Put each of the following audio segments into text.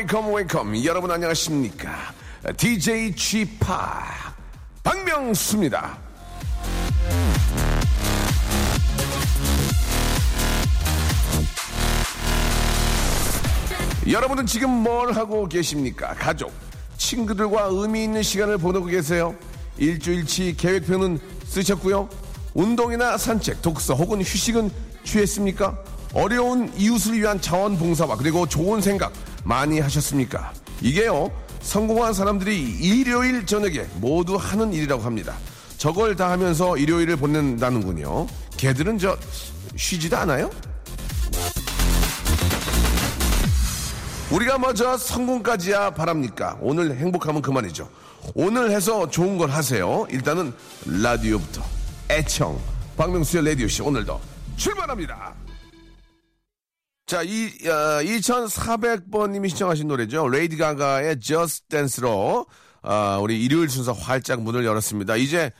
Wake up wake up 여러분 안녕하십니까 DJ 지팍 박명수입니다 여러분은 지금 뭘 하고 계십니까? 가족, 친구들과 의미 있는 시간을 보내고 계세요? 일주일치 계획표는 쓰셨고요? 운동이나 산책, 독서 혹은 휴식은 취했습니까? 어려운 이웃을 위한 자원봉사와 그리고 좋은 생각 많이 하셨습니까? 이게요, 성공한 사람들이 일요일 저녁에 모두 하는 일이라고 합니다. 저걸 다 하면서 일요일을 보낸다는군요. 걔들은 저 쉬지도 않아요? 우리가 먼저 성공까지야 바랍니까? 오늘 행복하면 그만이죠. 오늘 해서 좋은 걸 하세요. 일단은 라디오부터 애청 박명수의 라디오씨 오늘도 출발합니다. 자, 이, 어, 2400번님이 신청하신 노래죠. 레이디 가가의 Just Dance로 아, 우리 일요일 순서 활짝 문을 열었습니다. 이제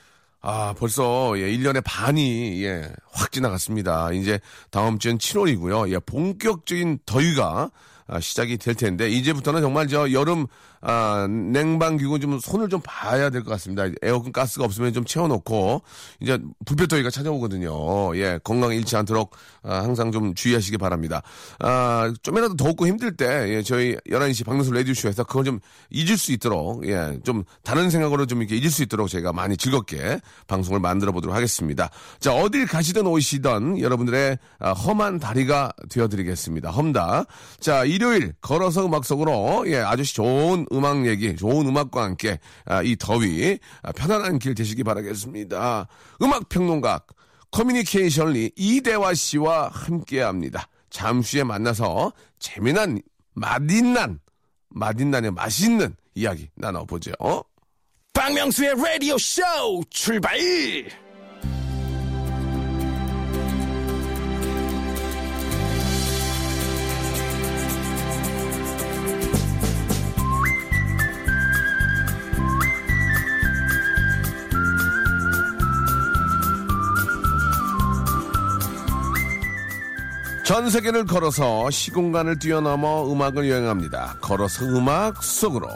아, 벌써, 예, 1년의 반이, 예, 확 지나갔습니다. 이제 다음 주엔 7월이고요. 예, 본격적인 더위가 아, 시작이 될 텐데 이제부터는 정말 저 여름 아, 냉방기구 좀 손을 좀 봐야 될 것 같습니다. 에어컨 가스가 없으면 좀 채워놓고 이제 불볕더위가 찾아오거든요. 예, 건강 잃지 않도록 아, 항상 좀 주의하시기 바랍니다. 아, 좀이라도 덥고 힘들 때 예, 저희 11시 박명수 레디오쇼에서 그걸 좀 잊을 수 있도록 예, 좀 다른 생각으로 좀 이렇게 잊을 수 있도록 제가 많이 즐겁게 방송을 만들어 보도록 하겠습니다. 자, 어딜 가시든 오시던 여러분들의 아, 험한 다리가 되어드리겠습니다. 험다. 자, 일요일 걸어서 음악 속으로 예, 아주 좋은 음악 얘기, 좋은 음악과 함께 아, 이 더위 아, 편안한 길 되시기 바라겠습니다. 음악 평론가 커뮤니케이션 리 이대화 씨와 함께합니다. 잠시 후에 만나서 재미난 맛있난 맛있난의 맛있는 이야기 나눠보죠. 박명수의 라디오 쇼 출발! 전 세계를 걸어서 시공간을 뛰어넘어 음악을 여행합니다. 걸어서 음악 속으로.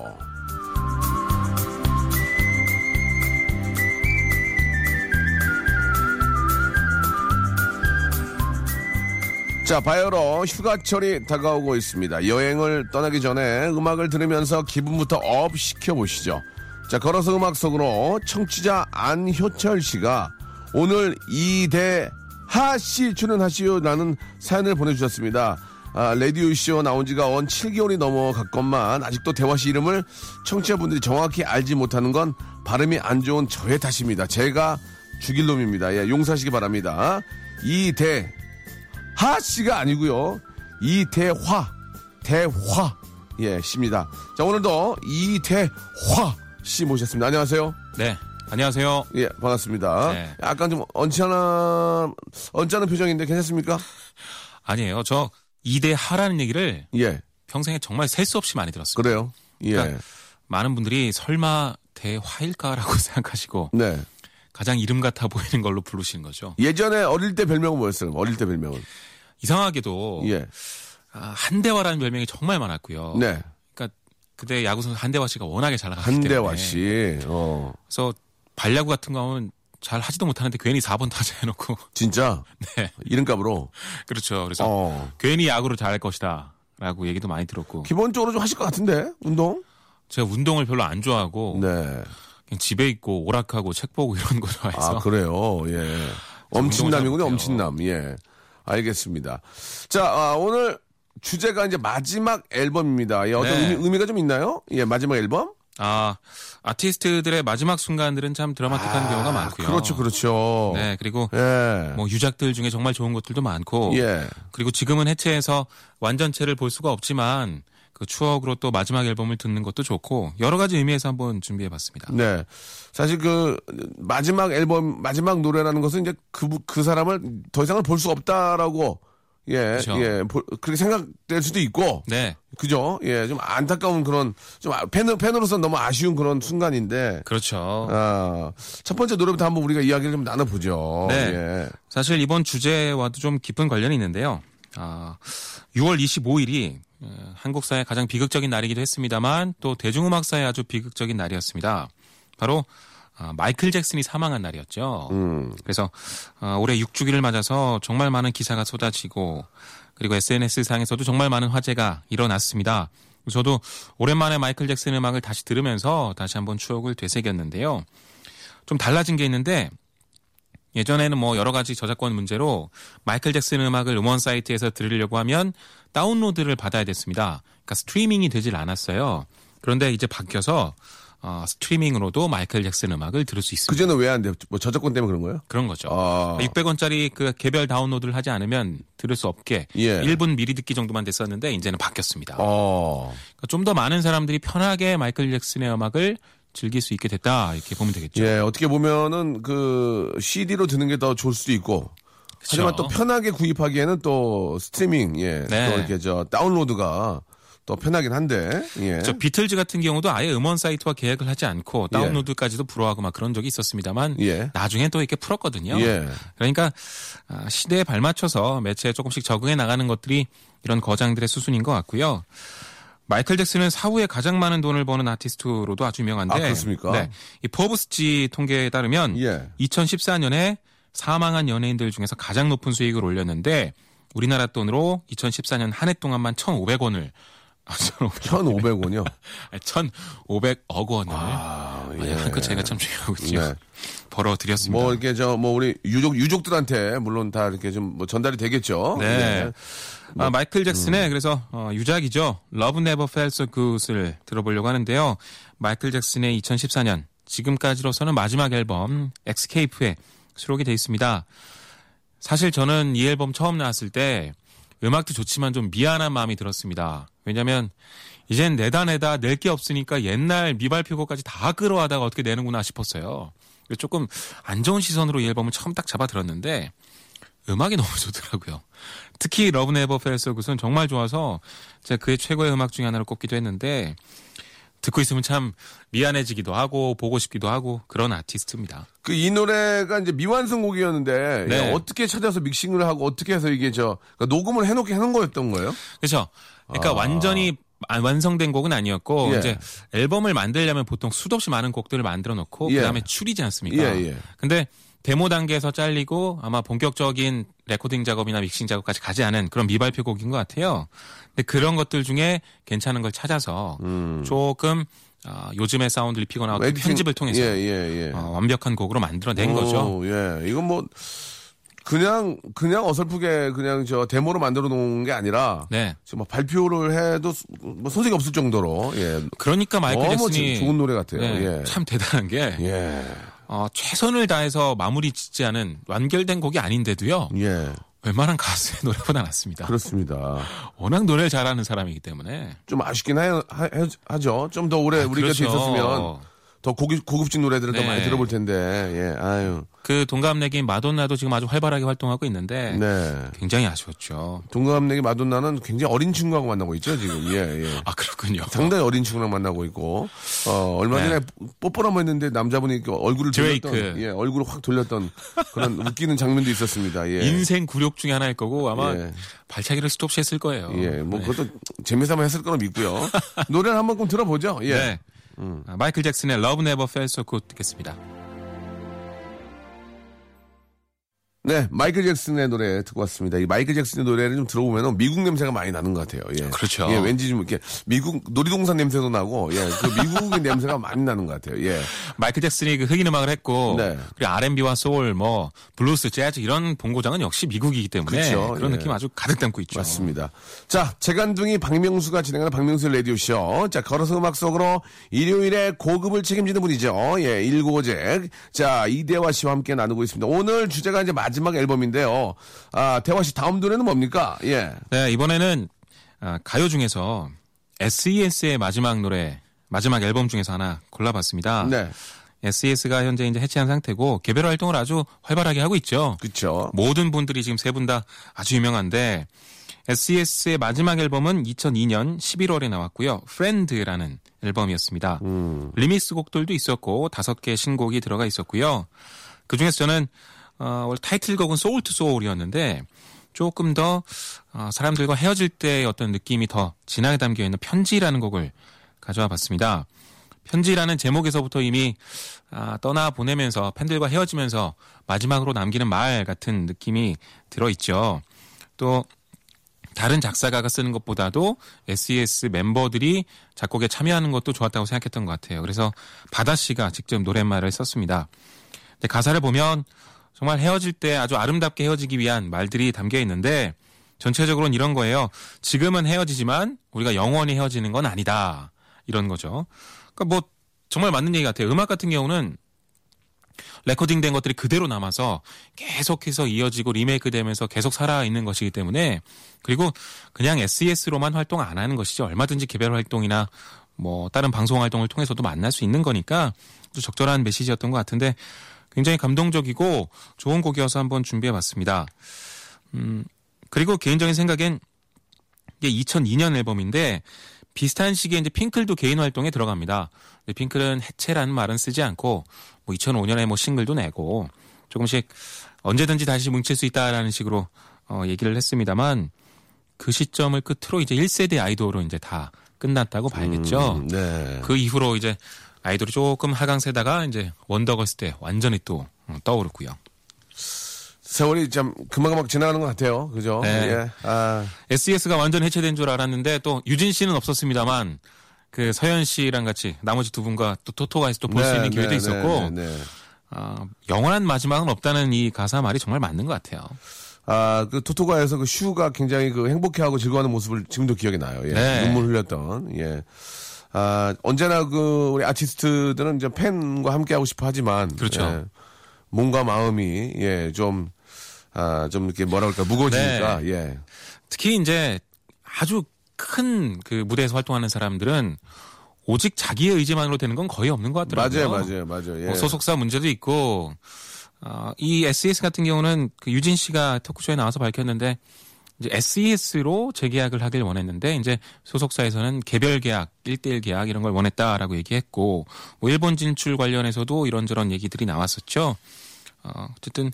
자, 바야흐로 휴가철이 다가오고 있습니다. 여행을 떠나기 전에 음악을 들으면서 기분부터 up 시켜보시죠. 자, 걸어서 음악 속으로 청취자 안효철 씨가 오늘 이대 하씨 출연하시오 라는 사연을 보내주셨습니다. 아, 라디오쇼 나온 지가 원 7개월이 넘어갔건만 아직도 대화 씨 이름을 청취자분들이 정확히 알지 못하는 건 발음이 안 좋은 저의 탓입니다. 제가 죽일 놈입니다. 예, 용서하시기 바랍니다. 이대 하 씨가 아니고요. 이대화, 대화, 예, 씨입니다. 자, 오늘도 이대화 씨 모셨습니다. 안녕하세요. 네, 안녕하세요. 예, 반갑습니다. 네. 약간 좀 언짢아, 언짢은 표정인데 괜찮습니까? 아니에요. 저 이대하라는 얘기를 예, 평생에 정말 셀 수 없이 많이 들었어요. 그래요. 예, 그러니까 많은 분들이 설마 대화일까라고 생각하시고 네. 가장 이름 같아 보이는 걸로 부르시는 거죠. 예전에 어릴 때 별명은 뭐였어요? 어릴 때 별명은. 이상하게도 예, 아, 한대화라는 별명이 정말 많았고요. 네. 그러니까 그때 야구 선수 한대화 씨가 워낙에 잘 나갔기 때문에 한대화 씨. 어, 그래서 발야구 같은 거는 잘 하지도 못하는데 괜히 4번 타자 해놓고 진짜 네 이름값으로. 그렇죠. 그래서 어, 괜히 야구를 잘할 것이다 라고 얘기도 많이 들었고 기본적으로 좀 하실 것 같은데 운동. 제가 운동을 별로 안 좋아하고 네. 그냥 집에 있고 오락하고 책 보고 이런 거 좋아해서 아, 그래요. 예. 엄친남이군요, 엄친남. 예. 알겠습니다. 자, 아, 오늘 주제가 이제 마지막 앨범입니다. 예, 어떤 네. 의미, 의미가 좀 있나요? 예, 마지막 앨범? 아 아티스트들의 마지막 순간들은 참 드라마틱한 경우가 많고요. 그렇죠, 그렇죠. 네 그리고 예. 뭐 유작들 중에 정말 좋은 것들도 많고 예. 그리고 지금은 해체해서 완전체를 볼 수가 없지만 그 추억으로 또 마지막 앨범을 듣는 것도 좋고 여러 가지 의미에서 한번 준비해봤습니다. 네. 사실 그 마지막 앨범, 마지막 노래라는 것은 이제 그, 그 사람을 더 이상을 볼 수 없다라고 예, 그렇죠. 예, 보- 그렇게 생각될 수도 있고 네, 그죠? 예, 좀 안타까운 그런 좀 아- 팬 팬으로서 너무 아쉬운 그런 순간인데. 그렇죠. 아, 첫 번째 노래부터 한번 우리가 이야기를 좀 나눠보죠. 네. 예. 사실 이번 주제와도 좀 깊은 관련이 있는데요. 아, 6월 25일이 한국사의 가장 비극적인 날이기도 했습니다만 또 대중음악사의 아주 비극적인 날이었습니다. 바로 아, 마이클 잭슨이 사망한 날이었죠. 음. 그래서 아, 올해 6주기를 맞아서 정말 많은 기사가 쏟아지고 그리고 SNS 상에서도 정말 많은 화제가 일어났습니다. 저도 오랜만에 마이클 잭슨 음악을 다시 들으면서 다시 한번 추억을 되새겼는데요. 좀 달라진 게 있는데 예전에는 뭐 여러 가지 저작권 문제로 마이클 잭슨 음악을 음원 사이트에서 들으려고 하면 다운로드를 받아야 됐습니다. 그러니까 스트리밍이 되질 않았어요. 그런데 이제 바뀌어서 어, 스트리밍으로도 마이클 잭슨 음악을 들을 수 있습니다. 그 전에 왜 안 돼? 뭐 저작권 때문에 그런 거예요? 그런 거죠. 아. 600원짜리 그 개별 다운로드를 하지 않으면 들을 수 없게 예. 1분 미리 듣기 정도만 됐었는데 이제는 바뀌었습니다. 어. 좀더 많은 사람들이 편하게 마이클 잭슨의 음악을 즐길 수 있게 됐다 이렇게 보면 되겠죠. 예, 어떻게 보면은 그 CD로 듣는 게 더 좋을 수도 있고. 하지만 또 편하게 구입하기에는 또 스트리밍, 예. 네. 또 이렇게 저 다운로드가 또 편하긴 한데, 예. 저 비틀즈 같은 경우도 아예 음원 사이트와 계약을 하지 않고 다운로드까지도 불허하고 막 그런 적이 있었습니다만 예. 나중에 또 이렇게 풀었거든요. 예. 그러니까 아, 시대에 발맞춰서 매체에 조금씩 적응해 나가는 것들이 이런 거장들의 수순인 것 같고요. 마이클 잭슨은 사후에 가장 많은 돈을 버는 아티스트로도 아주 유명한데 아, 그렇습니까? 네. 이 포브스지 통계에 따르면 예. 2014년에 사망한 연예인들 중에서 가장 높은 수익을 올렸는데 우리나라 돈으로 2014년 한 해 동안만 1,500원을 1,500원이요. 1,500억 원을 아, 예. 그 제가 참 중요하거든요. 네. 벌어드렸습니다. 뭐 이렇게 저 뭐 우리 유족 유족들한테 물론 다 이렇게 좀 뭐 전달이 되겠죠. 네. 예. 아, 마이클 음. 잭슨의 그래서 어, 유작이죠. Love Never Felt So Good을 들어보려고 하는데요. 마이클 잭슨의 2014년 지금까지로서는 마지막 앨범 엑스케이프에 수록이 돼 있습니다. 사실 저는 이 앨범 처음 나왔을 때 음악도 좋지만 좀 미안한 마음이 들었습니다. 왜냐면 이젠 내다 내다 낼 게 없으니까 옛날 미발표곡까지 다 끌어와다가 어떻게 내는구나 싶었어요. 조금 안 좋은 시선으로 이 앨범을 처음 딱 잡아 들었는데 음악이 너무 좋더라고요. 특히 Love Never Felt So Good은 정말 좋아서 제가 그의 최고의 음악 중에 하나를 꼽기도 했는데 듣고 있으면 참 미안해지기도 하고 보고 싶기도 하고 그런 아티스트입니다. 그 이 노래가 이제 미완성 곡이었는데 네. 예, 어떻게 찾아서 믹싱을 하고 어떻게 해서 이게 저 그러니까 녹음을 해놓게 해놓은 거였던 거예요? 그렇죠. 그러니까 완전히 아- 완성된 곡은 아니었고 예. 이제 앨범을 만들려면 보통 수도 없이 많은 곡들을 만들어 놓고 예. 그다음에 추리지 않습니까? 예, 예. 근데 데모 단계에서 잘리고 아마 본격적인 레코딩 작업이나 믹싱 작업까지 가지 않은 그런 미발표 곡인 것 같아요. 근데 그런 것들 중에 괜찮은 걸 찾아서 조금 아, 요즘의 사운드를 피거나 어떤 에디팅- 편집을 통해서 예, 예, 예. 어, 완벽한 곡으로 만들어낸 거죠. 오, 예. 이건 뭐 그냥 그냥 어설프게 그냥 저 데모로 만들어 놓은 게 아니라 네. 지금 뭐 발표를 해도 수- 뭐 소식이 없을 정도로 예. 그러니까 마이클 잭슨이 좋은 노래 같아요. 네, 예. 참 대단한 게 예. 어, 최선을 다해서 마무리 짓지 않은 완결된 곡이 아닌데도요. 예. 웬만한 가수의 노래보다 낫습니다. 그렇습니다. 워낙 노래를 잘하는 사람이기 때문에. 좀 아쉽긴 하, 하, 죠 좀 더 오래 우리 곁에 그렇죠. 있었으면 더 고급, 고급진 노래들을 더 네. 많이 들어볼 텐데. 예. 아유. 그 동갑내기인 마돈나도 지금 아주 활발하게 활동하고 있는데 네. 굉장히 아쉬웠죠. 동갑내기 마돈나는 굉장히 어린 친구하고 만나고 있죠, 지금. 예, 예. 아 그렇군요. 상당히 어린 친구랑 만나고 있고 어 얼마 전에 뽀뽀를 한번 했는데 남자분이 그 얼굴을 드레이크. 돌렸던 예 얼굴을 확 돌렸던 그런 웃기는 장면도 있었습니다 예 인생 굴욕 중에 하나일 거고 아마 예. 발차기를 스톱시 했을 거예요. 예, 뭐 네. 그것도 재미삼아 했을 거로 믿고요 노래를 한번 꼭 들어보죠 예 네. 아, 마이클 잭슨의 Love Never Felt So Good 듣겠습니다. 네, 마이클 잭슨의 노래 듣고 왔습니다. 이 마이클 잭슨의 노래를 좀 들어보면 미국 냄새가 많이 나는 것 같아요. 예. 그렇죠. 예, 왠지 좀 이렇게 미국 놀이동산 냄새도 나고, 예, 그 미국의 냄새가 많이 나는 것 같아요. 예. 마이클 잭슨이 그 흑인 음악을 했고 네. 그리고 R&B와 소울, 뭐 블루스, 재즈 이런 본고장은 역시 미국이기 때문에 그렇죠. 그런 예. 느낌 아주 가득 담고 있죠. 맞습니다. 자, 재간둥이 박명수가 진행하는 박명수 라디오 쇼. 자, 걸어서 음악 속으로 일요일에 고급을 책임지는 분이죠. 예, 일고잭. 자, 이대화 씨와 함께 나누고 있습니다. 오늘 주제가 이제 마지막 앨범인데요. 아, 대화 씨 다음 노래는 뭡니까? 예. 네, 이번에는 아, 가요 중에서 SES의 마지막 노래, 마지막 앨범 중에서 하나 골라봤습니다. 네. SES가 현재 이제 해체한 상태고 개별 활동을 아주 활발하게 하고 있죠. 그쵸. 모든 분들이 지금 세 분 다 아주 유명한데 SES의 마지막 앨범은 2002년 11월에 나왔고요. Friend라는 앨범이었습니다. 리믹스 곡들도 있었고 다섯 개의 신곡이 들어가 있었고요. 그 중에서 저는 어, 원래 타이틀곡은 Soul to Soul이었는데 조금 더 어, 사람들과 헤어질 때의 어떤 느낌이 더 진하게 담겨 있는 편지라는 곡을 가져와 봤습니다. 편지라는 제목에서부터 이미 아, 떠나 보내면서 팬들과 헤어지면서 마지막으로 남기는 말 같은 느낌이 들어 있죠. 또 다른 작사가가 쓰는 것보다도 SES 멤버들이 작곡에 참여하는 것도 좋았다고 생각했던 것 같아요. 그래서 바다 씨가 직접 노랫말을 썼습니다. 근데 가사를 보면 정말 헤어질 때 아주 아름답게 헤어지기 위한 말들이 담겨 있는데 전체적으로는 이런 거예요. 지금은 헤어지지만 우리가 영원히 헤어지는 건 아니다. 이런 거죠. 그러니까 뭐 정말 맞는 얘기 같아요. 음악 같은 경우는 레코딩 된 것들이 그대로 남아서 계속해서 이어지고 리메이크 되면서 계속 살아있는 것이기 때문에 그리고 그냥 SES로만 활동 안 하는 것이죠. 얼마든지 개별 활동이나 뭐 다른 방송 활동을 통해서도 만날 수 있는 거니까 아주 적절한 메시지였던 것 같은데 굉장히 감동적이고 좋은 곡이어서 한번 준비해 봤습니다. 음, 그리고 개인적인 생각엔 이게 2002년 앨범인데 비슷한 시기에 이제 핑클도 개인 활동에 들어갑니다. 핑클은 해체라는 말은 쓰지 않고 뭐 2005년에 뭐 싱글도 내고 조금씩 언제든지 다시 뭉칠 수 있다라는 식으로 어, 얘기를 했습니다만 그 시점을 끝으로 이제 1세대 아이돌로 이제 다 끝났다고 봐야겠죠. 음, 네. 그 이후로 이제 아이돌이 조금 하강세다가 이제 원더걸스 때 완전히 또 어, 떠오르고요. 세월이 참 금방금방 지나가는 것 같아요. 그죠? 네. 예. 아, SES가 완전 해체된 줄 알았는데 또 유진 씨는 없었습니다만 그 서현 씨랑 같이 나머지 두 분과 또 토토가에서 또 볼수 네, 있는 기회도 네, 있었고 네, 네. 아, 영원한 마지막은 없다는 이 가사 말이 정말 맞는 것 같아요. 아, 그 토토가에서 그 슈가 굉장히 그 행복해하고 즐거워하는 모습을 지금도 기억이 나요. 예. 네. 눈물 흘렸던, 예. 아, 언제나 그 우리 아티스트들은 이제 팬과 함께 하고 싶어 하지만. 그렇죠. 예. 몸과 마음이, 예, 좀, 아, 좀 이렇게 뭐라 그럴까, 무거워지니까, 네. 예. 특히 이제 아주 큰 그 무대에서 활동하는 사람들은 오직 자기의 의지만으로 되는 건 거의 없는 것 같더라고요. 맞아요, 맞아요, 맞아요. 예. 뭐 소속사 문제도 있고 어, 이 SES 같은 경우는 그 유진 씨가 토크쇼에 나와서 밝혔는데 SES로 재계약을 하길 원했는데 이제 소속사에서는 개별 계약, 1대1 계약 이런 걸 원했다라고 얘기했고 뭐 일본 진출 관련해서도 이런저런 얘기들이 나왔었죠. 어, 어쨌든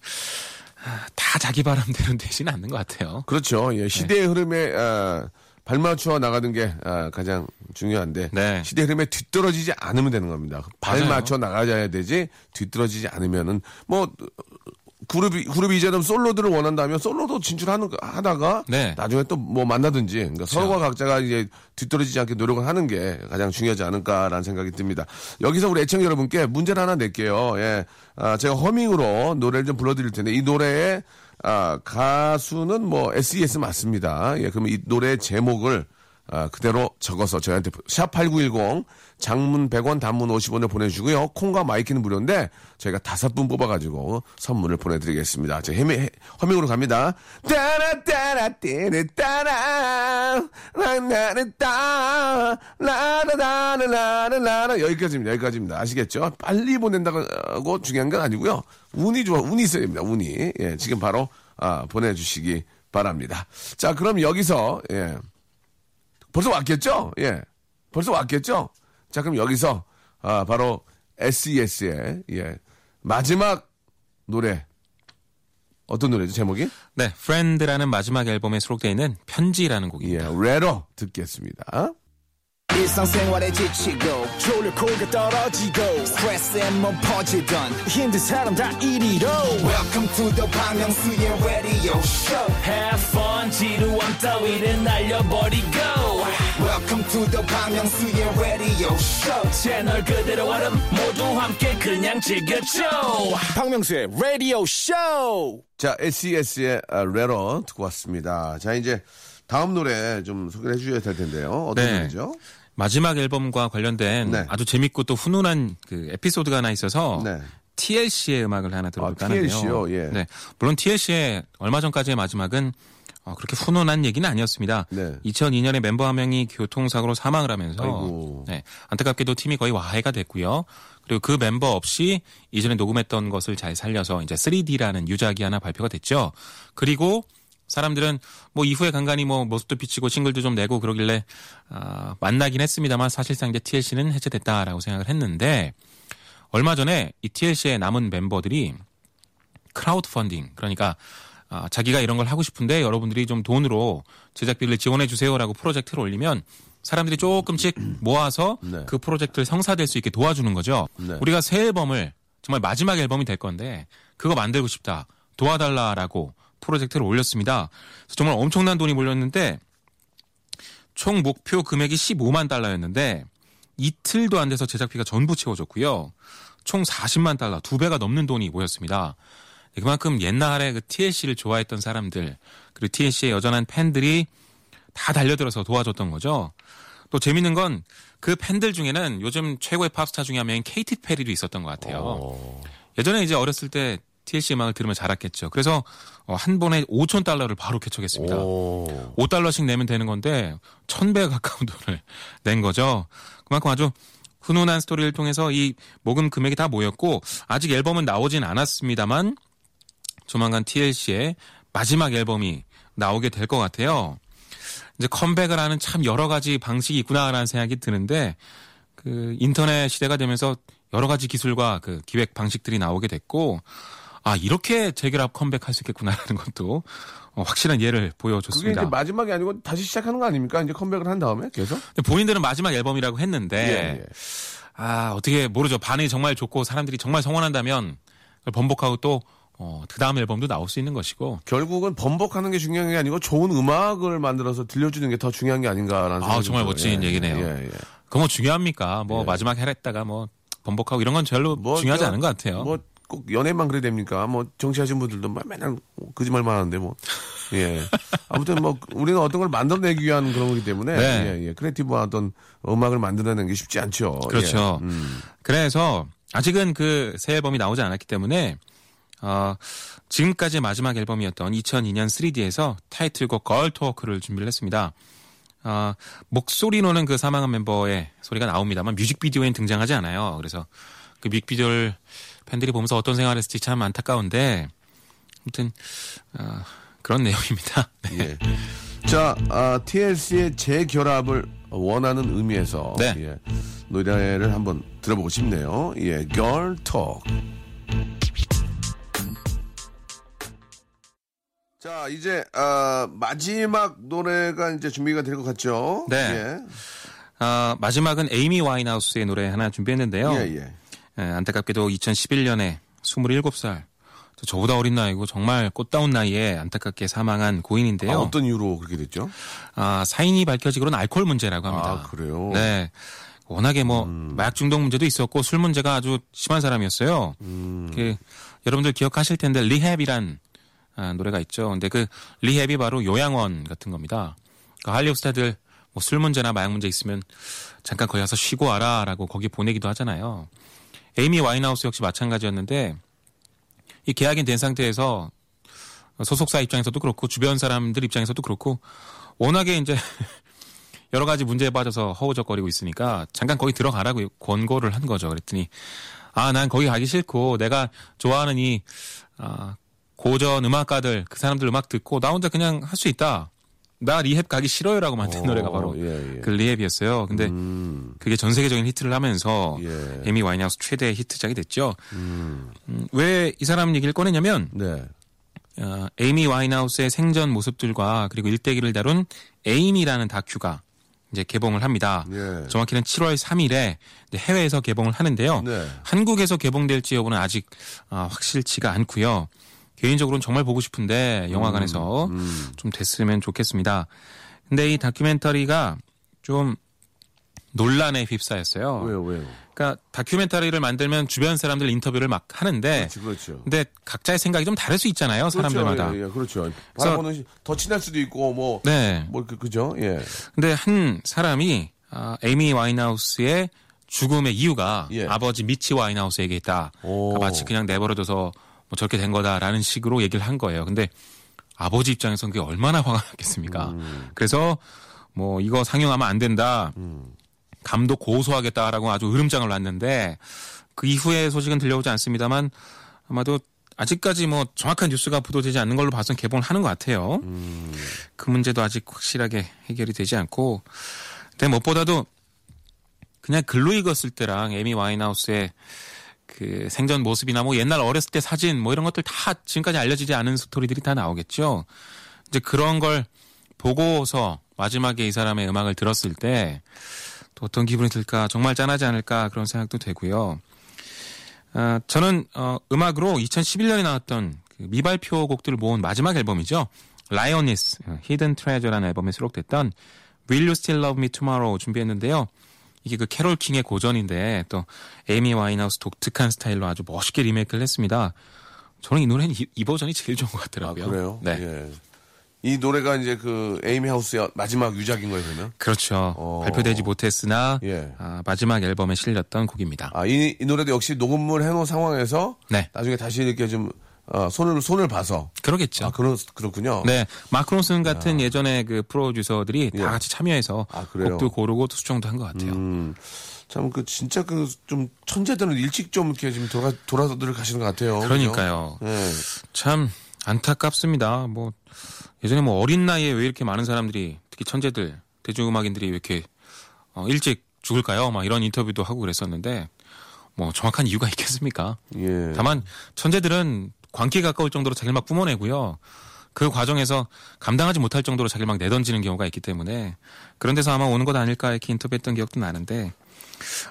아, 다 자기 바람대로 되지는 않는 것 같아요. 그렇죠. 예. 시대의 흐름에, 아, 발맞춰 나가는 게 아, 가장 중요한데 네. 시대 흐름에 뒤떨어지지 않으면 되는 겁니다. 발 맞아요. 맞춰 나가야 되지 뒤떨어지지 않으면은 뭐 그룹이 그룹이 이제는 솔로들을 원한다면 솔로도 진출하는 거- 하다가 네. 나중에 또 뭐 만나든지 그러니까 서로가 각자가 이제 뒤떨어지지 않게 노력을 하는 게 가장 중요하지 않을까라는 생각이 듭니다. 여기서 우리 애청 여러분께 문제를 하나 낼게요. 예. 아, 제가 허밍으로 노래를 좀 불러드릴 텐데 이 노래의 아, 가수는 뭐 SES 맞습니다. 예, 그러면 이 노래 제목을 아, 그대로 적어서 저희한테 샵8910 장문 100원 단문 50원을 보내주고요. 콩과 마이케이는 무료인데 저희가 다섯 분 뽑아가지고 선물을 보내드리겠습니다. 제 헤미, 허밍으로 갑니다. 따라 따라 띠르 따라 나나는 따 라라라라라라라 여기까지입니다. 여기까지입니다. 아시겠죠? 빨리 보낸다고 중요한 건 아니고요. 운이 좋아 운이 있어야 됩니다. 운이 예, 지금 바로 아, 보내주시기 바랍니다. 자 그럼 여기서 예. 벌써 왔겠죠? 예. 벌써 왔겠죠? 자, 그럼 여기서, 아, 바로 SES의, 예. 마지막 노래. 어떤 노래죠, 제목이? 네, Friend라는 마지막 앨범에 수록되어 있는 편지라는 예, 곡입니다. 레러 듣겠습니다. 일상생활에 지치고, 졸려 코가 떨어지고, 스트레스에 몸 퍼지던, 힘든 사람 다 이리로. welcome to the Bang Myung-soo's radio show Have fun 지루함 따위를 날려버리고 welcome to the Myung-soo's radio show 채널 그대로 얼음 모두 함께 그냥 즐겨줘 박명수의 radio show 자, SES의 아, 레러 듣고 왔습니다. 자, 이제 다음 노래 좀 소개를 해주셔야 될 텐데요. 어떤 네. 노래죠? 마지막 앨범과 관련된 네. 아주 재밌고 또 훈훈한 그 에피소드가 하나 있어서 네. TLC의 음악을 하나 들어볼까 아, 하는데요. TLC 요? 예. 네. 물론 TLC의 얼마 전까지의 마지막은 어, 그렇게 훈훈한 얘기는 아니었습니다. 네. 2002년에 멤버 한 명이 교통사고로 사망을 하면서 아이고. 네, 안타깝게도 팀이 거의 와해가 됐고요. 그리고 그 멤버 없이 이전에 녹음했던 것을 잘 살려서 이제 3D라는 유작이 하나 발표가 됐죠. 그리고 사람들은 뭐 이후에 간간히 뭐 모습도 비치고 싱글도 좀 내고 그러길래 아, 만나긴 했습니다만 사실상 이제 TLC는 해체됐다라고 생각을 했는데 얼마 전에 이 TLC의 남은 멤버들이 크라우드 펀딩 그러니까 아, 자기가 이런 걸 하고 싶은데 여러분들이 좀 돈으로 제작비를 지원해 주세요라고 프로젝트를 올리면 사람들이 조금씩 모아서 네. 그 프로젝트를 성사될 수 있게 도와주는 거죠. 네. 우리가 새 앨범을 정말 마지막 앨범이 될 건데 그거 만들고 싶다 도와달라라고 프로젝트를 올렸습니다. 정말 엄청난 돈이 몰렸는데 총 목표 금액이 15만 달러였는데 이틀도 안 돼서 제작비가 전부 채워졌고요. 총 40만 달러, 두 배가 넘는 돈이 모였습니다. 네, 그만큼 옛날에 그 TLC를 좋아했던 사람들, 그리고 TLC의 여전한 팬들이 다 달려들어서 도와줬던 거죠. 또 재밌는 건 그 팬들 중에는 요즘 최고의 팝스타 중에 한 명인 케이티 페리도 있었던 것 같아요. 어. 예전에 이제 어렸을 때 TLC 음악을 들으면 자랐겠죠. 그래서 어, 한 번에 5천 달러를 바로 개척했습니다. 오. 5달러씩 내면 되는 건데 1000배 가까운 돈을 낸 거죠. 그만큼 아주 훈훈한 스토리를 통해서 이 모금 금액이 다 모였고 아직 앨범은 나오진 않았습니다만 조만간 TLC의 마지막 앨범이 나오게 될 것 같아요. 이제 컴백을 하는 참 여러 가지 방식이 있구나라는 생각이 드는데 그 인터넷 시대가 되면서 여러 가지 기술과 그 기획 방식들이 나오게 됐고 아 이렇게 재결합 컴백할 수 있겠구나라는 것도 어, 확실한 예를 그게 보여줬습니다. 이제 마지막이 아니고 다시 시작하는 거 아닙니까? 이제 컴백을 한 다음에 계속? 본인들은 마지막 앨범이라고 했는데 예, 예. 아 어떻게 모르죠 반응이 정말 좋고 사람들이 정말 성원한다면 번복하고 또 어, 그 다음 앨범도 나올 수 있는 것이고 결국은 번복하는 게 중요한 게 아니고 좋은 음악을 만들어서 들려주는 게 더 중요한 게 아닌가라는 아, 생각이 정말 들어요. 멋진 얘기네요. 예, 예. 그거 뭐 중요합니까 뭐 마지막에 했다가 뭐 번복하고 이런 건 별로 뭐 중요하지 저, 않은 것 같아요 뭐 꼭 연예인만 그래야 됩니까? 뭐 정치하신 분들도 막 맨날 거짓말만 하는데 뭐. 예. 아무튼 뭐 우리는 어떤 걸 만들어내기 위한 그런 거기 때문에 네. 예, 예. creative한 어떤 음악을 만들어내는 게 쉽지 않죠. 그렇죠. 예. 음. 그래서 아직은 그 새 앨범이 나오지 않았기 때문에 어, 지금까지 마지막 앨범이었던 2002년 3D에서 타이틀곡 Girl Talk를 준비를 했습니다. 어, 목소리로는 그 사망한 멤버의 소리가 나옵니다만 뮤직비디오엔 등장하지 않아요. 그래서 그 뮤직비디오를 팬들이 보면서 어떤 생각을 했을지 참 안타까운데 아무튼 어, 그런 내용입니다. 네. 예. 자, 아, TLC의 재결합을 원하는 의미에서 네. 예, 노래를 한번 들어보고 싶네요. 예, Girl Talk. 자, 이제 아, 마지막 노래가 이제 준비가 될 것 같죠? 네. 예. 어, 마지막은 에이미 와인하우스의 노래 하나 준비했는데요. 예, 예. 예, 안타깝게도 2011년에 27살 저- 저보다 어린 나이고 정말 꽃다운 나이에 안타깝게 사망한 고인인데요. 아, 어떤 이유로 그렇게 됐죠? 아, 사인이 밝혀지고는 알코올 문제라고 합니다. 아, 그래요? 네. 워낙에 뭐 마약 중독 문제도 있었고 술 문제가 아주 심한 사람이었어요. 음. 그 여러분들 기억하실 텐데 리헵이란 아, 노래가 있죠. 근데 그 리헵이 바로 요양원 같은 겁니다. 그 할리우드 스타들 뭐 술 문제나 마약 문제 있으면 잠깐 거기 가서 쉬고 와라라고 거기 보내기도 하잖아요. 에이미 와인하우스 역시 마찬가지였는데 이 계약이 된 상태에서 소속사 입장에서도 그렇고 주변 사람들 입장에서도 그렇고 워낙에 이제 여러 가지 문제에 빠져서 허우적거리고 있으니까 잠깐 거기 들어가라고 권고를 한 거죠. 그랬더니 아 난 거기 가기 싫고 내가 좋아하는 이 아, 고전 음악가들 그 사람들 음악 듣고 나 혼자 그냥 할 수 있다. 나 rehab 가기 싫어요라고 만든 어, 노래가 바로 예, 예. 그 Rehab이었어요. 근데 음, 그게 전 세계적인 히트를 하면서 예. 에이미 와인하우스 최대 히트작이 됐죠. 음, 왜이 사람 얘기를 꺼내냐면 네. 어, 에이미 와인하우스의 생전 모습들과 그리고 일대기를 다룬 에이미라는 다큐가 이제 개봉을 합니다. 예. 정확히는 7월 3일에 해외에서 개봉을 하는데요. 네. 한국에서 개봉될지 여부는 아직 어, 확실치가 않고요. 개인적으로는 정말 보고 싶은데 영화관에서 음. 좀 됐으면 좋겠습니다. 근데 이 다큐멘터리가 좀 논란에 휩싸였어요. 왜요, 왜요? 그러니까 다큐멘터리를 만들면 주변 사람들 인터뷰를 막 하는데 그렇죠, 그렇죠. 근데 각자의 생각이 좀 다를 수 있잖아요. 사람들마다. 그렇죠, 예, 예, 그렇죠. 바라보는 시- 더 친할 수도 있고, 뭐, 네. 뭐, 그, 그죠? 예. 근데 한 사람이 아, 에이미 와인하우스의 죽음의 이유가 예. 아버지 미치 와인하우스에게 있다. 오. 그러니까 마치 그냥 내버려둬서 뭐 저렇게 된 거다라는 식으로 얘기를 한 거예요. 근데 아버지 입장에서는 그게 얼마나 화가 났겠습니까? 음. 그래서 뭐 이거 상영하면 안 된다. 감독 고소하겠다라고 아주 으름장을 놨는데 그 이후에 소식은 들려오지 않습니다만 아마도 아직까지 뭐 정확한 뉴스가 보도되지 않는 걸로 봐선 개봉을 하는 것 같아요. 음. 그 문제도 아직 확실하게 해결이 되지 않고, 근데 무엇보다도 그냥 글로 읽었을 때랑 에이미 와인하우스의 그 생전 모습이나 뭐 옛날 어렸을 때 사진 뭐 이런 것들 다 지금까지 알려지지 않은 스토리들이 다 나오겠죠. 이제 그런 걸 보고서 마지막에 이 사람의 음악을 들었을 때 또 어떤 기분이 들까 정말 짠하지 않을까 그런 생각도 되고요. 아, 저는 어, 음악으로 2011년에 나왔던 그 미발표 곡들을 모은 마지막 앨범이죠. Lioness Hidden Treasures라는 앨범에 수록됐던 Will You Still Love Me Tomorrow 준비했는데요. 이게 그 캐롤 킹의 고전인데 또 에이미 와인하우스 독특한 스타일로 아주 멋있게 리메이크를 했습니다. 저는 이 노래는 이, 이 버전이 제일 좋은 것 같더라고요. 그래요? 네. 예. 이 노래가 이제 그 에이미 와인하우스의 마지막 유작인 거예요, 그러면? 그렇죠. 어. 발표되지 못했으나 예. 아, 마지막 앨범에 실렸던 곡입니다. 아, 이, 이 노래도 역시 녹음을 해놓은 상황에서 네. 나중에 다시 이렇게 좀 어, 손을 손을 봐서 그러겠죠. 아 그렇 그렇군요. 네, 마크론슨 같은 예전에 그 프로듀서들이 예. 다 같이 참여해서 아, 그래요? 곡도 고르고 또 수정도 한 것 같아요. 음, 참그 진짜 그 좀 천재들은 일찍 좀 이렇게 지금 돌아 돌아들 가시는 것 같아요. 그러니까요. 예. 참 안타깝습니다. 뭐 예전에 뭐 어린 나이에 왜 이렇게 많은 사람들이 특히 천재들 대중음악인들이 왜 이렇게 어, 일찍 죽을까요? 막 이런 인터뷰도 하고 그랬었는데 뭐 정확한 이유가 있겠습니까? 예. 다만 천재들은 광기에 가까울 정도로 자기를 막 뿜어내고요. 그 과정에서 감당하지 못할 정도로 자기를 막 내던지는 경우가 있기 때문에 그런 데서 아마 오는 것 아닐까 이렇게 인터뷰했던 기억도 나는데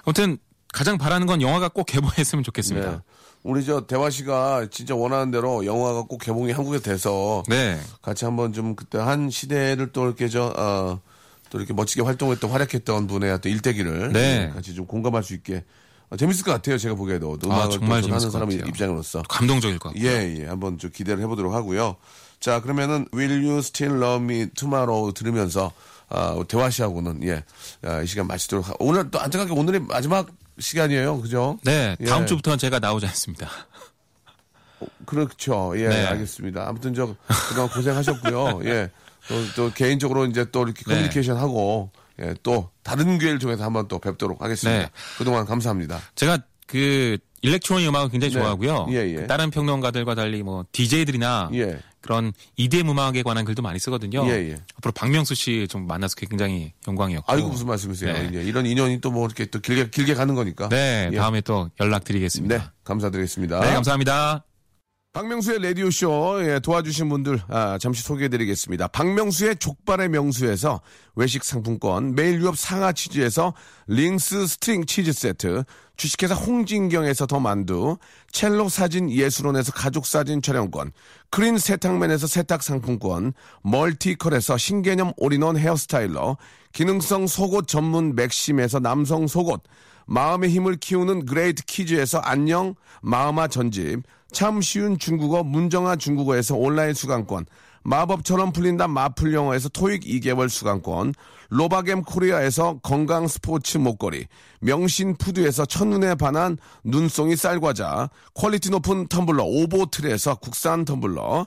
아무튼 가장 바라는 건 영화가 꼭 개봉했으면 좋겠습니다. 네. 우리 저 대화 씨가 진짜 원하는 대로 영화가 꼭 개봉이 한국에 돼서 네. 같이 한번 좀 그때 한 시대를 또 이렇게 저, 어, 또 이렇게 멋지게 활동했던, 활약했던 분의 어떤 일대기를 네. 같이 좀 공감할 수 있게 어, 재밌을 것 같아요. 제가 보기에도. 음악을 정말 또 재밌을 하는 것 사람 같아요. 입장으로서. 감동적일 것 같고요. 예, 예. 한번 좀 기대를 해보도록 하고요. 자, 그러면은 Will You Still Love Me Tomorrow 들으면서 아, 대화 씨하고는 예, 아, 이 시간 마치도록 하 오늘 또 안타깝게 오늘이 마지막 시간이에요. 그죠? 네, 다음 예. 주부터는 제가 나오지 않습니다. 그렇죠. 예, 네. 알겠습니다. 아무튼 저 그동안 고생하셨고요. 예. 또, 또 개인적으로 이제 또 이렇게 네. 커뮤니케이션 하고 예, 또 다른 기회를 통해서 한번 또 뵙도록 하겠습니다. 네. 그동안 감사합니다. 제가 그 일렉트로닉 음악을 굉장히 네. 좋아하고요. 예, 예. 그 다른 평론가들과 달리 뭐 DJ들이나 예. 그런 EDM 음악에 관한 글도 많이 쓰거든요. 예, 예. 앞으로 박명수 씨 좀 만나서 굉장히 영광이었고. 아이고 무슨 말씀이세요? 네. 예, 이런 인연이 또 뭐 이렇게 또 길게 길게 가는 거니까. 네, 예. 다음에 또 연락드리겠습니다. 네, 감사드리겠습니다. 네, 감사합니다. 박명수의 라디오쇼 예, 도와주신 분들 아, 잠시 소개해드리겠습니다. 박명수의 족발의 명수에서 외식 상품권, 매일 유업 상하 치즈에서 링스 스트링 치즈 세트, 주식회사 홍진경에서 더 만두, 첼로 사진 예술원에서 가족 사진 촬영권, 크린 세탁맨에서 세탁 상품권, 멀티컬에서 신개념 올인원 헤어스타일러, 기능성 속옷 전문 맥심에서 남성 속옷, 마음의 힘을 키우는 그레이트 키즈에서 안녕 마음아 전집 참 쉬운 중국어 문정아 중국어에서 온라인 수강권 마법처럼 풀린다 마풀 영어에서 토익 2개월 수강권 로바겜 코리아에서 건강 스포츠 목걸이 명신 푸드에서 첫눈에 반한 눈송이 쌀과자 quality 높은 텀블러 오보틀에서 국산 텀블러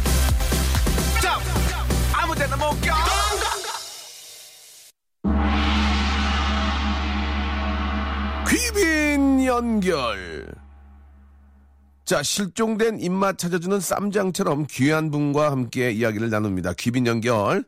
귀빈 연결. 자, 실종된 입맛 찾아주는 쌈장처럼 귀한 분과 함께 이야기를 나눕니다. 귀빈 연결.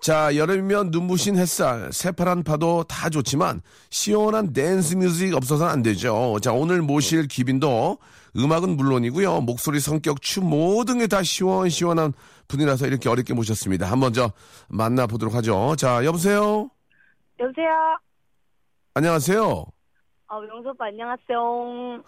자, 여름이면 눈부신 햇살, 새파란 파도 다 좋지만 시원한 댄스 뮤직 없어서는 안 되죠. 자, 오늘 모실 귀빈도 음악은 물론이고요. 목소리, 성격, 춤 모든 게 다 시원시원한 분이라서 이렇게 어렵게 모셨습니다. 한번 저 만나보도록 하죠. 자, 여보세요? 여보세요? 안녕하세요. 어, 명수 오빠 안녕하세요.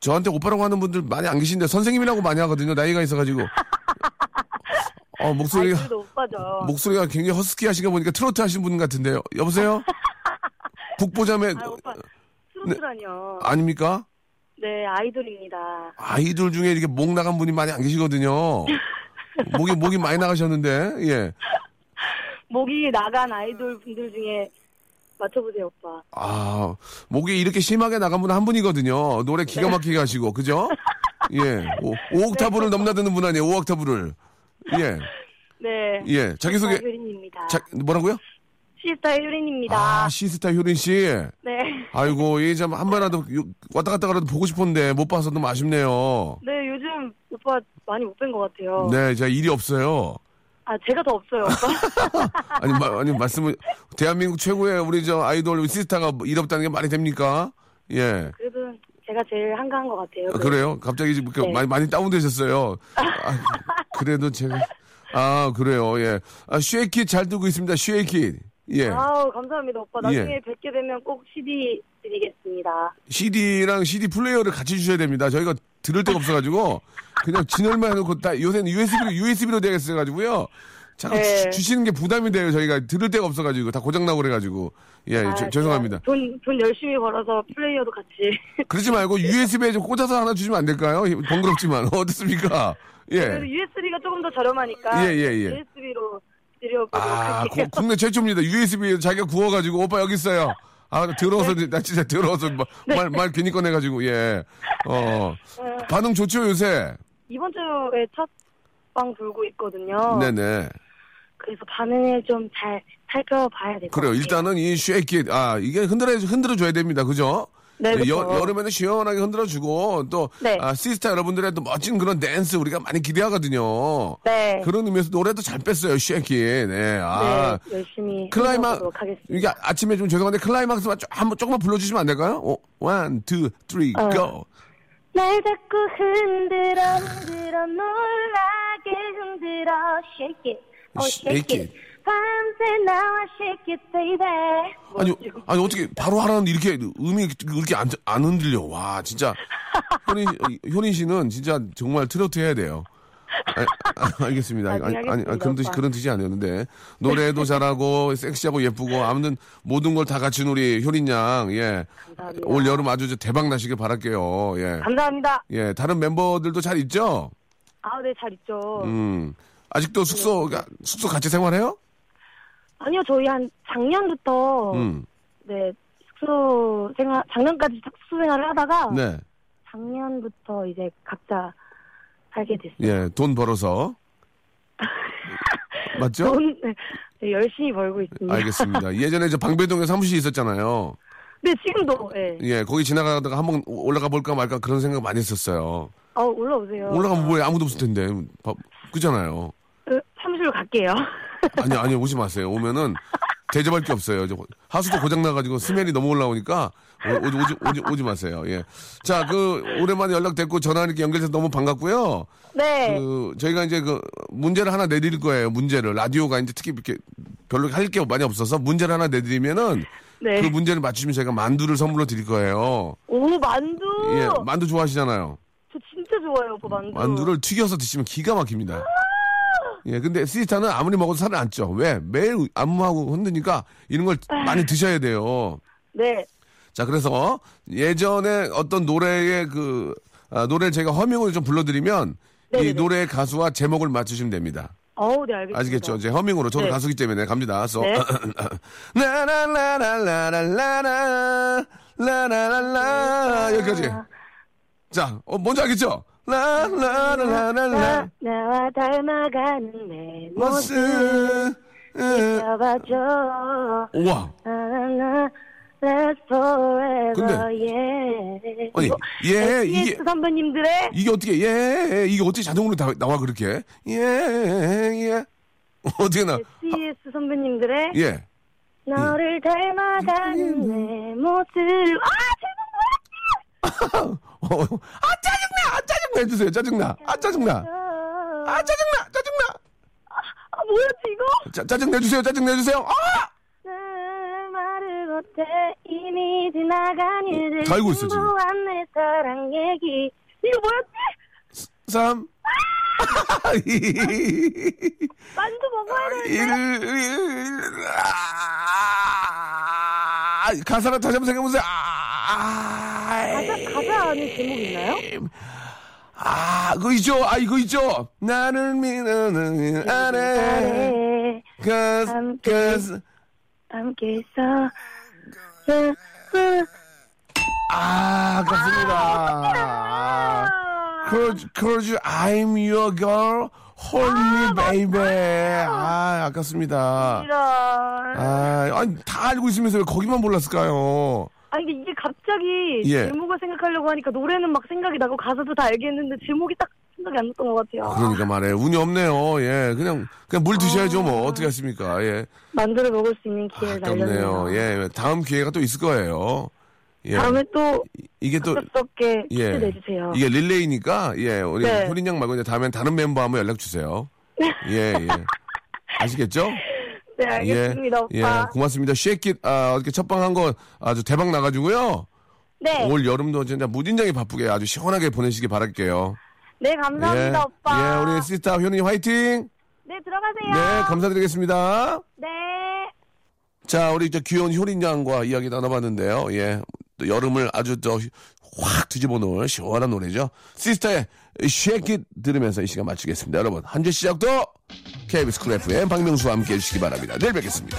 저한테 오빠라고 하는 분들 많이 안 계신데 선생님이라고 많이 하거든요. 나이가 있어가지고. 어, 목소리가, 오빠죠. 목소리가 굉장히 허스키 하신 거 보니까 트로트 하신 분 같은데요. 여보세요? 국보자매, 아, 오빠 트로트라뇨. 아닙니까? 네, 아이돌입니다. 아이돌 중에 이렇게 목 나간 분이 많이 안 계시거든요. 목이 목이 많이 나가셨는데 예. 목이 나간 아이돌 분들 중에 맞춰보세요, 오빠. 아 목이 이렇게 심하게 나간 분 한 분이거든요. 노래 기가 막히게 하시고 그죠? 예. 오, 5옥타브를 넘나드는 분 아니에요. 5옥타브를. 예. 네. 예. 자기소개 효린입니다. 자, 뭐라고요? 시스타 효린입니다. 아, 시스타 효린 씨. 네. 아이고, 이참한 번이라도 요- 왔다 갔다 가라도 보고 싶었는데 못 봐서 너무 아쉽네요. 네, 요즘 오빠 많이 못 뵌 것 같아요. 네, 제가 일이 없어요. 아, 제가 더 없어요, 오빠. 아니, 마- 아니 말씀을 대한민국 최고의 우리 저 아이돌 시스타가 일 없다는 게 말이 됩니까? 예. 그래도 제가 제일 한가한 것 같아요. 아, 그래요? 갑자기 이렇게 네. 많이 많이 다운되셨어요. 아, 그래도 제가 아 그래요. 예. 아, Shake It 잘 듣고 있습니다. Shake It. 예. 아우, 감사합니다, 오빠. 나중에 예. 뵙게 되면 꼭 CD 드리겠습니다. CD랑 CD 플레이어를 같이 주셔야 됩니다. 저희가 들을 데가 없어가지고 그냥 진열만 해놓고 다 요새는 USB로 USB로 되겠어가지고요. 자꾸 네. 주, 시는게 부담이 돼요. 저희가 들을 데가 없어가지고 다 고장나고 그래가지고 예 아, 저- 죄송합니다. 돈, 돈 열심히 벌어서 플레이어도 같이. 그러지 말고 USB에 좀 꽂아서 하나 주시면 안 될까요? 번거롭지만 어떻습니까? 그래도 예. USB가 조금 더 저렴하니까. 예, 예, 예. USB로 드려보도록 아 할게요. 고- 국내 최초입니다. USB 자기가 구워가지고 오빠 여기 있어요. 아 더러워서 나 진짜 더러워서 말말 괜히 꺼내가지고 예. 어 반응 좋죠 요새. 이번 주에 첫방 불고 있거든요. 네네. 그래서 반응을 좀 잘 살펴봐야 될것 그래요. 같아요. 일단은 이 Shake It, 아, 이게 흔들어, 흔들어줘야 됩니다. 그죠? 네, 여, 그렇죠. 여름에는 시원하게 흔들어주고, 또, 네. 아, 씨스타 여러분들의 또 멋진 그런 댄스 우리가 많이 기대하거든요. 네. 그런 의미에서 노래도 잘 뺐어요, Shake It. 네, 아. 네, 열심히 하겠습니다. 이게 아침에 좀 죄송한데 클라이막스만 좀, 한번 조금만 불러주시면 안 될까요? 오, one, two, three, 어. Go! 날 자꾸 흔들어 흔들어 놀라게 흔들어 shake it oh shake Shake it 밤새 나와 it baby 아니? 아니, 어떻게 바로 하라는데 이렇게 음이 이렇게 안, 안 흔들려. 와, 진짜. 효린, 효린 씨는 진짜 정말 트로트 해야 돼요. 아, 아, 알겠습니다. 아니, 아니, 아니, 알겠습니다, 그런 뜻이. 그런 뜻이 아니었는데. 노래도 잘하고, 섹시하고 예쁘고, 아무튼 모든 걸 다 갖춘 우리 효린 양, 예. 감사합니다. 올 여름 아주 저 대박 나시길 바랄게요. 예. 감사합니다 예, 다른 멤버들도 잘 있죠? 아 네 잘 있죠 음. 아직도 숙소, 숙소 같이 생활해요? 아니요 저희 한 작년부터 음. 네 숙소 생활 작년까지 숙소 생활을 하다가 네. 작년부터 이제 각자 살게 됐어요 예, 돈 벌어서. 맞죠? 돈 네, 열심히 벌고 있습니다 알겠습니다. 예전에 저 방배동에 사무실 있었잖아요. 네 지금도 네. 예, 거기 지나가다가 한번 올라가 볼까 말까 그런 생각 많이 했었어요. 어 올라오세요 올라가면 뭐해 아무도 없을 텐데. 바- 그잖아요. 어, 사무실로 갈게요 아니, 아니, 오지 마세요. 오면은 대접할 게 없어요. 저 하수도 고장 나가지고 스멜이 너무 올라오니까 오, 지 오지, 오지, 오지 마세요. 예. 자, 그 오랜만에 연락됐고 전화하니까 연결돼서 너무 반갑고요. 네 그 저희가 이제 그 문제를 하나 내드릴 거예요. 문제를 라디오가 이제 특히 이렇게 별로 할 게 많이 없어서 문제를 하나 내드리면은 네. 그 문제를 맞추시면 저희가 만두를 선물로 드릴 거예요. 오 만두. 예, 만두 좋아하시잖아요. 저 진짜 좋아요, 오빠 만두. 만두를 튀겨서 드시면 기가 막힙니다. 예, 근데 시스타는 아무리 먹어도 살을 안 쪄. 왜? 매일 안무하고 흔드니까 이런 걸 많이 드셔야 돼요. 네. 자, 그래서 예전에 어떤 노래의 그, 아, 노래를 제가 허밍을 좀 불러드리면 이 네네네. 노래의 가수와 제목을 맞추시면 됩니다. 어우, 네 알겠습니다. 아시겠죠? 이제 허밍으로 저도 네. 가수기 때문에 갑니다. 써. 네. 라라라라라라라 라라라라 여기까지. 자, 어, 뭔지 알겠죠? 라라라라라 나, 나와 닮아가는 내 모습. 지켜봐줘. 우와. 나나나 Let's forever, 근데, yeah. 아니, 예, 이게- 선배님들의 이게 어떻게 예 이게 어떻게 자동으로 다, 나와 그렇게 예예 어떻게 나 SES 선배님들의 예. 너를 닮아가는 내 모습. 아, 어, 아 짜증나 아 짜증나 해주세요 짜증나 아 짜증나. 아 짜증나 짜증나 아, 뭐였지 이거? 짜, 짜증 내주세요 짜증 내주세요 아날 말을 못해 이미 지나간 일들 다 알고 있어, 지금. 내 사랑 얘기 이거 뭐였지? 삼 만두 먹어야 되는데 일 아, 가사를 다시 한번 생각해보세요 아, 가사, 가사 안에 제목 있나요? 아, 그거 있죠? 아, 이거 있죠? 나를 믿는 아래. cause, 함께. cause. 함께 있어. 아, 아깝습니다. 아, cause, cause I'm your girl. Hold me, baby. 아, 아깝습니다. 이런. 아, 아니, 다 알고 있으면서 왜 거기만 몰랐을까요? 아니 근데 이게 갑자기 예. 제목을 생각하려고 하니까 노래는 막 생각이 나고 가사도 다 알겠는데 제목이 딱 생각이 안 났던 것 같아요. 그러니까 말해 운이 없네요. 예, 그냥 그냥 물 드셔야죠. 뭐 어떻게 하십니까? 예, 만들어 먹을 수 있는 기회를 아깝네요. 날렸네요. 예, 다음 기회가 또 있을 거예요. 예, 다음에 또 이게 또 갑작스럽게 예, 내주세요. 이게 릴레이니까 예, 우리 네. 효린 양 말고 이제 다음엔 다른 멤버 한번 연락 주세요. 예, 예. 아시겠죠? 네 알겠습니다 예, 오빠. 예, 고맙습니다. 쉐킷 아, 어저께 첫방 한 거 아주 대박 나가지고요. 네. 올 여름도 진짜 무진장이 바쁘게 아주 시원하게 보내시기 바랄게요. 네 감사합니다 예, 오빠. 예, 우리 시스타 효린이 화이팅! 네 들어가세요. 네, 감사드리겠습니다. 네. 자, 우리 저 귀여운 효린 양과 이야기 나눠봤는데요. 예. 또 여름을 아주 저 확 뒤집어 놓을 시원한 노래죠. 씨스타의 It 들으면서 이 시간 마치겠습니다. 여러분, 한 주 시작도 KBS Cool FM 박명수와 함께 해주시기 바랍니다. 내일 뵙겠습니다.